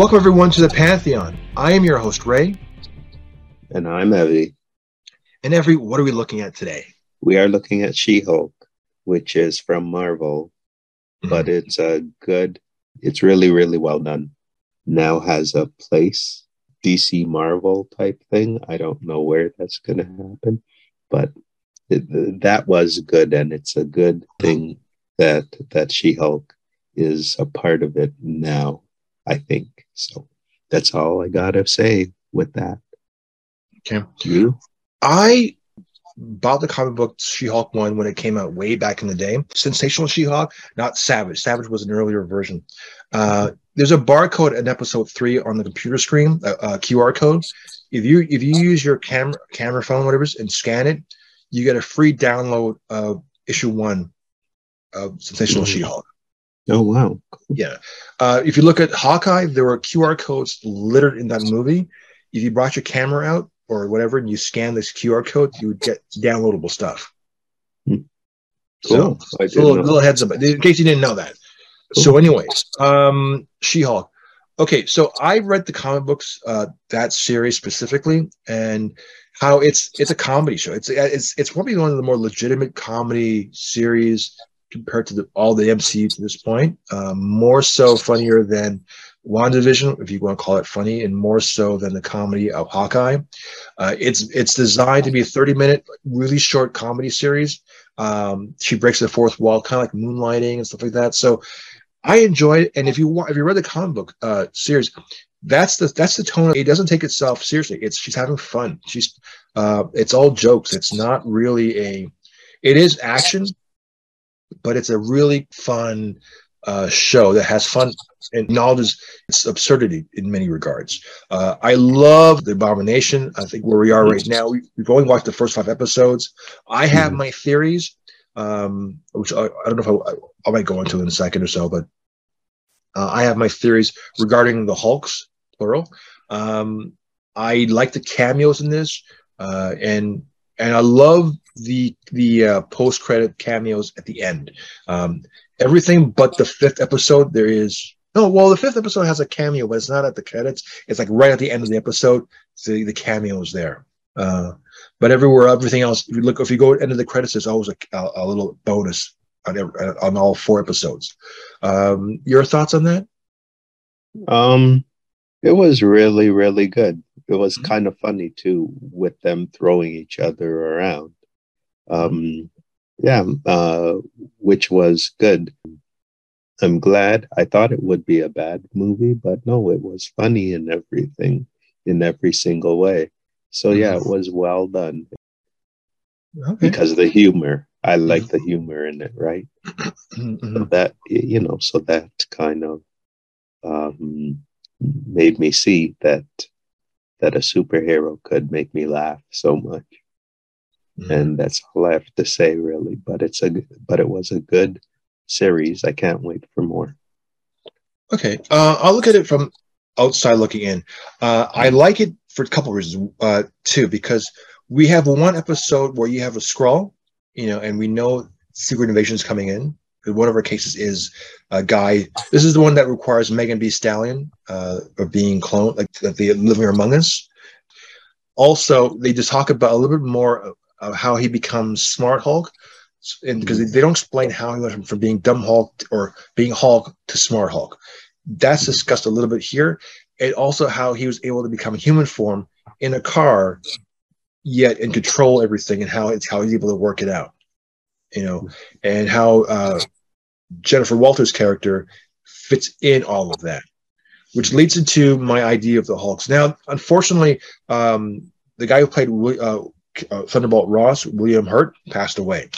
Welcome, everyone, to the Pantheon. I am your host, Ray. And I'm Evie. And Evie, what are we looking at today? We are looking at She Hulk, which is from Marvel, mm-hmm. but it's a good, it's really, really well done. Now has a place, DC Marvel type thing. I don't know where that's going to happen, but it, that was good. And it's a good thing that, that She Hulk is a part of it now, I think. So that's all I got to say with that. Okay. You? I bought the comic book She-Hulk one when it came out way back in the day. Sensational She-Hulk, not Savage. Savage was an earlier version. Uh, there's a barcode in episode three on the computer screen, a, a QR code. If you if you use your camera camera phone, whatever, and scan it, you get a free download of issue one of Sensational mm-hmm. She-Hulk. Oh wow! Yeah, uh, if you look at Hawkeye, there were QR codes littered in that movie. If you brought your camera out or whatever, and you scan this QR code, you would get downloadable stuff. Hmm. Cool. So, a little, little, heads up in case you didn't know that. Cool. So, anyways, um, She-Hulk. Okay, so I read the comic books, uh, that series specifically, and how it's it's a comedy show. It's it's it's probably one of the more legitimate comedy series compared to the, all the MCU to this point. Um, more so funnier than WandaVision, if you want to call it funny, and more so than the comedy of Hawkeye. Uh, it's it's designed to be a 30 minute, really short comedy series. Um, she breaks the fourth wall, kind of like moonlighting and stuff like that. So I enjoyed it. And if you want, if you read the comic book uh, series, that's the that's the tone. It doesn't take itself seriously. It's she's having fun. She's uh, it's all jokes. It's not really a. It is action, but it's a really fun uh, show that has fun and acknowledges its absurdity in many regards. Uh, I love the Abomination. I think where we are right now, we, have only watched the first five episodes. I have mm-hmm. my theories, um, which I, I, don't know if I, I, might go into in a second or so, but uh, I have my theories regarding the Hulks, plural. Um, I like the cameos in this, uh, and and I love the the uh, post credit cameos at the end. Um, everything but the fifth episode, there is no. Well, the fifth episode has a cameo, but it's not at the credits. It's like right at the end of the episode. So the cameo is there. Uh, but everywhere, everything else. If you look, if you go into the credits, there's always a, a, a little bonus on every, on all four episodes. Um, your thoughts on that? Um, it was really, really good it was mm-hmm. kind of funny too with them throwing each other around. Um, yeah, uh, which was good. I'm glad. I thought it would be a bad movie, but no, it was funny in everything, in every single way. So yeah, it mm-hmm. was well done okay. because of the humor. I like the humor in it, right? Mm-hmm. So that you know, so that kind of um, made me see that that a superhero could make me laugh so much. Mm-hmm. And that's all I have to say, really. But it's a but it was a good series. I can't wait for more. Okay, uh, I'll look at it from outside looking in. Uh, I like it for a couple of reasons. Uh, too, because we have one episode where you have a scroll, you know, and we know Secret Invasion is coming in one of our cases is a guy. This is the one that requires Megan Thee Stallion uh, of being cloned, like the living among us. Also, they just talk about a little bit more of how he becomes Smart Hulk, and because mm-hmm. they don't explain how he went from, being Dumb Hulk or being Hulk to Smart Hulk. That's discussed a little bit here, and also how he was able to become human form in a car, yet and control everything, and how it's how he's able to work it out you know, and how uh, Jennifer Walters' character fits in all of that, which leads into my idea of the Hulks. Now, unfortunately, um, the guy who played uh, uh, Thunderbolt Ross, William Hurt, passed away.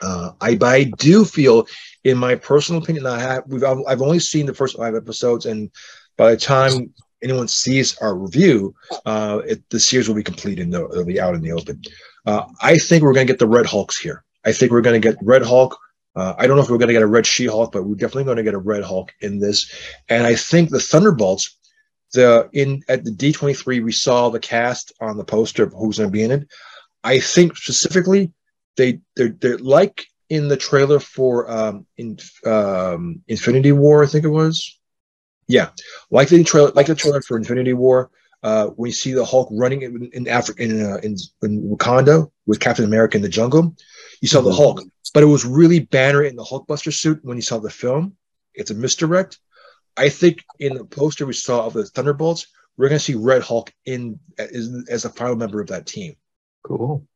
Uh, I, I do feel, in my personal opinion, I have we've I've only seen the first five episodes, and by the time anyone sees our review, uh, it, the series will be complete and it'll be out in the open. Uh, I think we're going to get the Red Hulks here. I think we're going to get Red Hulk. Uh, I don't know if we're going to get a Red She Hulk, but we're definitely going to get a Red Hulk in this. And I think the Thunderbolts, the in at the D23, we saw the cast on the poster of who's going to be in it. I think specifically they they're, they're like in the trailer for um, in um, Infinity War, I think it was. Yeah, like the trailer, like the trailer for Infinity War. Uh, you see the Hulk running in, in Africa in, uh, in, in Wakanda with Captain America in the jungle, you saw the mm-hmm. Hulk, but it was really Banner in the Hulkbuster suit when you saw the film. It's a misdirect. I think in the poster we saw of the Thunderbolts, we're going to see Red Hulk in as, as a final member of that team. Cool.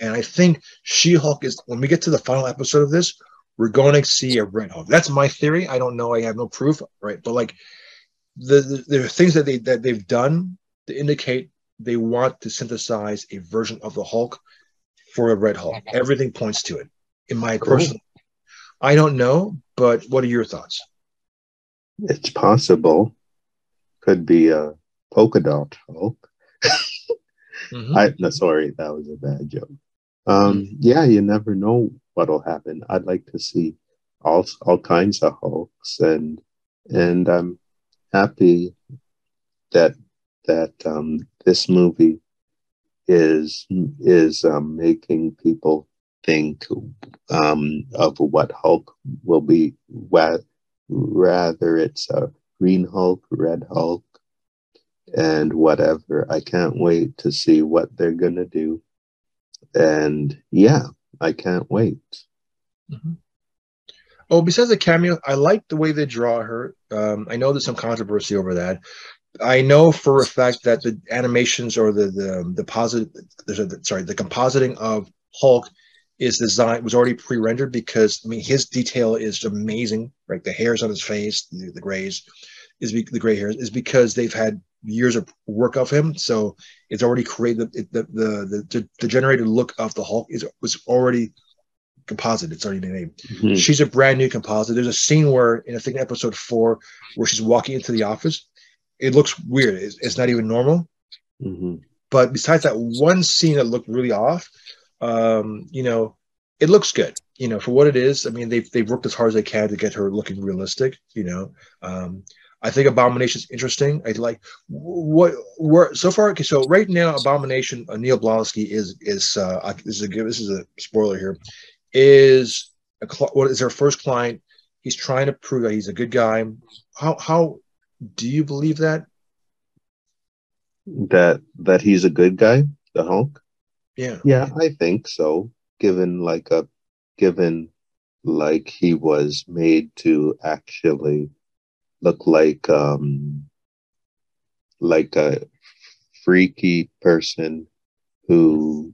And I think She Hulk is when we get to the final episode of this, we're going to see a Red Hulk. That's my theory. I don't know. I have no proof, right? But like the, the there are things that they that they've done to indicate they want to synthesize a version of the Hulk for a Red Hulk. Everything points to it. In my cool. personal, I don't know, but what are your thoughts? It's possible. Could be a polka dot Hulk. mm-hmm. I no, sorry, that was a bad joke. Um, yeah, you never know what'll happen. I'd like to see all all kinds of Hulks, and and I'm happy that that um, this movie is is um, making people think um, of what Hulk will be, rather it's a Green Hulk, Red Hulk, and whatever. I can't wait to see what they're gonna do, and yeah, I can't wait. Mm-hmm. Oh, besides the cameo, I like the way they draw her. Um, I know there's some controversy over that. I know for a fact that the animations or the the the posit, there's a, sorry the compositing of Hulk is designed was already pre-rendered because I mean his detail is amazing. Right, the hairs on his face, the, the grays, is be, the gray hairs is because they've had years of work of him. So it's already created the the the, the, the generated look of the Hulk is was already composite. It's already been made. Mm-hmm. She's a brand new composite. There's a scene where in I think episode four where she's walking into the office it looks weird. It's, it's not even normal. Mm-hmm. But besides that one scene that looked really off, um, you know, it looks good. You know, for what it is. I mean, they've they've worked as hard as they can to get her looking realistic. You know, um, I think Abomination is interesting. I like what we're so far. Okay, so right now, Abomination uh, Emil Blonsky is is uh, this is a this is a spoiler here. Is a cl- what is their first client? He's trying to prove that he's a good guy. How how do you believe that? That that he's a good guy, the Hulk? Yeah. Yeah, I think so. Given like a given like he was made to actually look like um like a freaky person who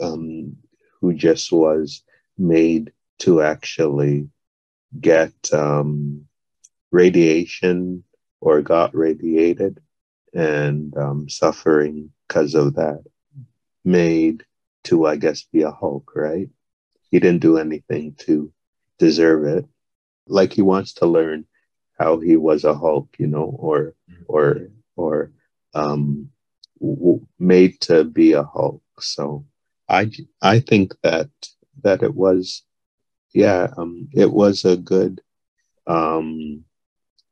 um who just was made to actually get um radiation or got radiated and um, suffering because of that made to i guess be a hulk right? He didn't do anything to deserve it. Like he wants to learn how he was a hulk you know or or or um w- made to be a hulk. So i i think that that it was yeah um it was a good um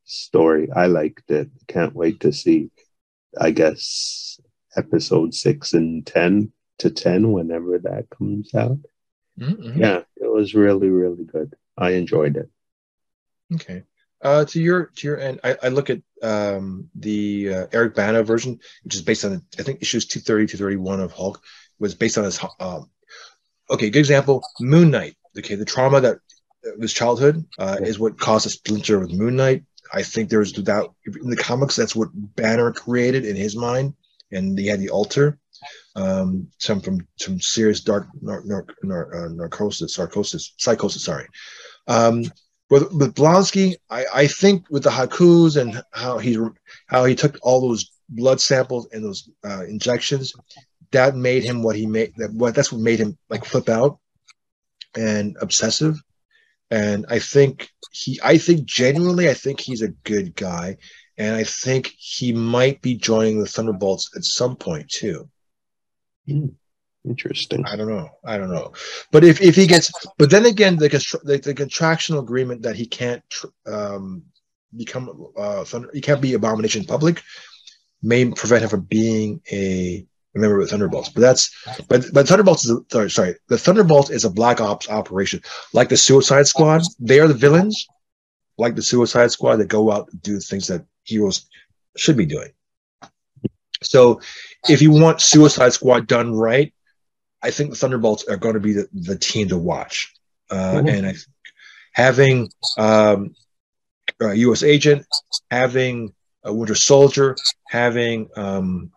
story. I liked it. Can't wait to see, I guess, episode six and 10 to 10 whenever that comes out. Mm-hmm. Yeah, it was really, really good. I enjoyed it. Okay. Uh, to your to your end, I, I look at um, the uh, Eric Bana version, which is based on I think issues 230 to 31 of Hulk, was based on his. Um, okay, good example. Moon Knight. Okay, the trauma that his childhood uh, is what caused a splinter with Moon Knight. I think there's that in the comics. That's what Banner created in his mind, and he had the altar. Um, some from some serious dark nar- nar- nar- uh, narcosis, sarcosis, psychosis. Sorry. Um, with, Blonsky, I, I think with the hakus and how he how he took all those blood samples and those uh, injections, that made him what he made. That what that's what made him like flip out and obsessive and I think he, I think genuinely, I think he's a good guy, and I think he might be joining the Thunderbolts at some point too. Mm, interesting. I don't know. I don't know. But if, if he gets, but then again, the, the, the contractual agreement that he can't um, become uh, Thunder, he can't be Abomination public may prevent him from being a remember with Thunderbolts. But that's but but Thunderbolts is a, sorry, sorry. The Thunderbolts is a black ops operation, like the Suicide Squad. They are the villains, like the Suicide Squad that go out and do things that heroes should be doing. So, if you want Suicide Squad done right, I think the Thunderbolts are going to be the, the team to watch. Uh, mm-hmm. And I, having um, a U.S. agent, having a Winter Soldier, having um,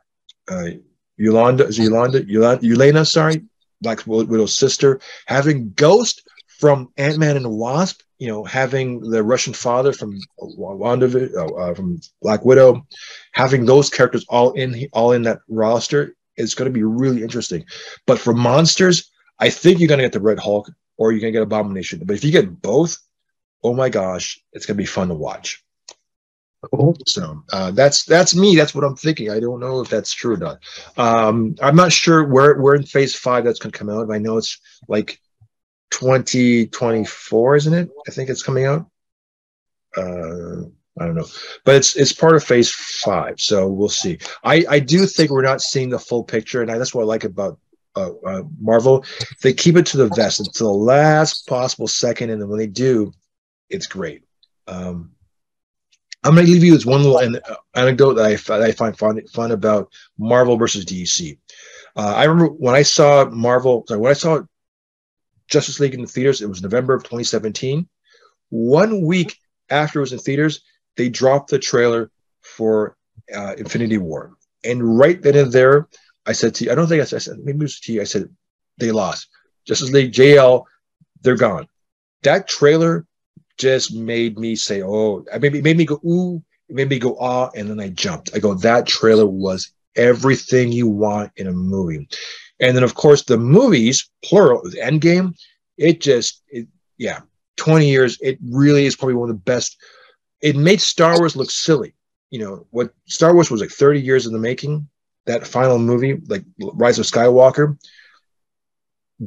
uh, Yolanda, is Yolanda, Yolanda, Yelena, sorry, Black Widow's sister, having Ghost from Ant Man and the Wasp, you know, having the Russian father from Wanda, uh, uh, from Black Widow, having those characters all in all in that roster is going to be really interesting. But for monsters, I think you're going to get the Red Hulk or you're going to get Abomination. But if you get both, oh my gosh, it's going to be fun to watch. So uh, that's that's me. That's what I'm thinking. I don't know if that's true or not. Um, I'm not sure where we're in phase five that's going to come out. I know it's like 2024, isn't it? I think it's coming out. Uh, I don't know, but it's it's part of Phase Five, so we'll see. I I do think we're not seeing the full picture, and I, that's what I like about uh, uh, Marvel. They keep it to the vest until the last possible second, and then when they do, it's great. Um, I'm going to leave you with one little an- anecdote that I, that I find fun, fun about Marvel versus DC. Uh, I remember when I saw Marvel, sorry, when I saw Justice League in the theaters. It was November of 2017. One week after it was in theaters, they dropped the trailer for uh, Infinity War. And right then and there, I said to you, I don't think I said, I said maybe it was to you, I said, they lost. Justice League, JL, they're gone. That trailer just made me say, oh, it made me, made me go, ooh, it made me go, ah, and then I jumped. I go, that trailer was everything you want in a movie. And then, of course, the movies, plural, Endgame, it just, it, yeah, 20 years, it really is probably one of the best. It made Star Wars look silly. You know, what Star Wars was like 30 years in the making, that final movie, like Rise of Skywalker,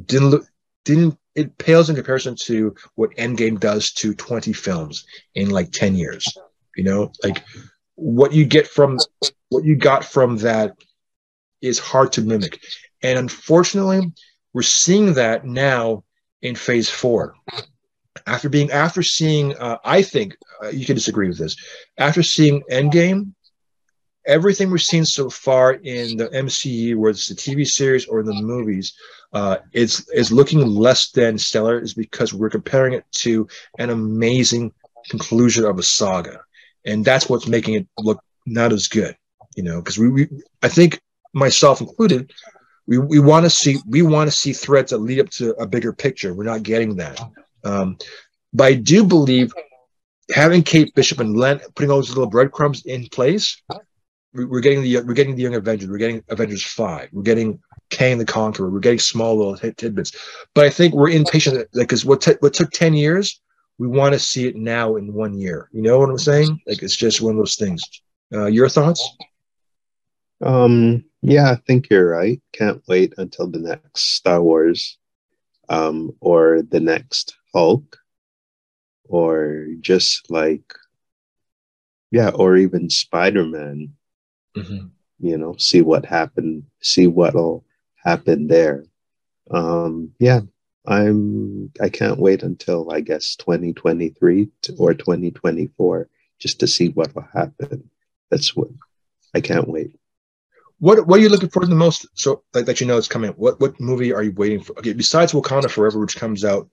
didn't look, didn't, it pales in comparison to what Endgame does to 20 films in like 10 years. You know, like what you get from what you got from that is hard to mimic. And unfortunately, we're seeing that now in phase four. After being, after seeing, uh, I think uh, you can disagree with this. After seeing Endgame, everything we've seen so far in the MCU, whether it's the TV series or the movies, uh, is is looking less than stellar. Is because we're comparing it to an amazing conclusion of a saga, and that's what's making it look not as good. You know, because we, we, I think myself included, we, we want to see we want to see threads that lead up to a bigger picture. We're not getting that. Um, but I do believe having Kate Bishop and Len putting all those little breadcrumbs in place, we're getting the we're getting the Young Avengers. We're getting Avengers Five. We're getting Kang the Conqueror. We're getting small little tidbits. But I think we're impatient Like, because what t- what took ten years, we want to see it now in one year. You know what I'm saying? Like it's just one of those things. Uh, your thoughts? Um, yeah, I think you're right. Can't wait until the next Star Wars um, or the next Hulk or just like, yeah, or even Spider Man. Mm-hmm. You know, see what happened, see what'll happen there. Um, yeah, I'm. I can't wait until I guess 2023 or 2024 just to see what will happen. That's what I can't wait. What what are you looking for the most? So like that you know it's coming. What what movie are you waiting for? Okay, besides Wakanda Forever, which comes out,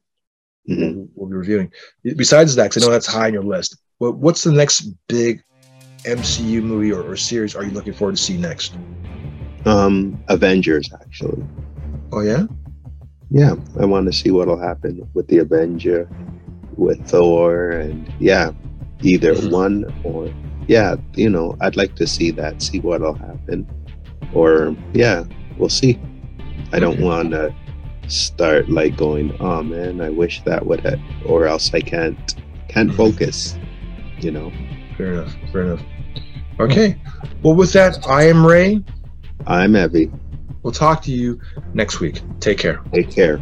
mm-hmm. we'll, we'll, be reviewing. Besides that, because I know that's high on your list. What what's the next big MCU movie or, or series are you looking forward to see next? Um, Avengers, actually. Oh yeah. Yeah, I want to see what'll happen with the Avenger, with Thor, and yeah, either mm-hmm. one or yeah, you know, I'd like to see that, see what'll happen or yeah, we'll see. I don't want to start like going, oh man, I wish that would have, or else I can't can't mm-hmm. focus. You know. Fair enough. Fair enough. Okay. Well, with that, I am Ray. I'm Evie. We'll talk to you next week. Take care. Take care.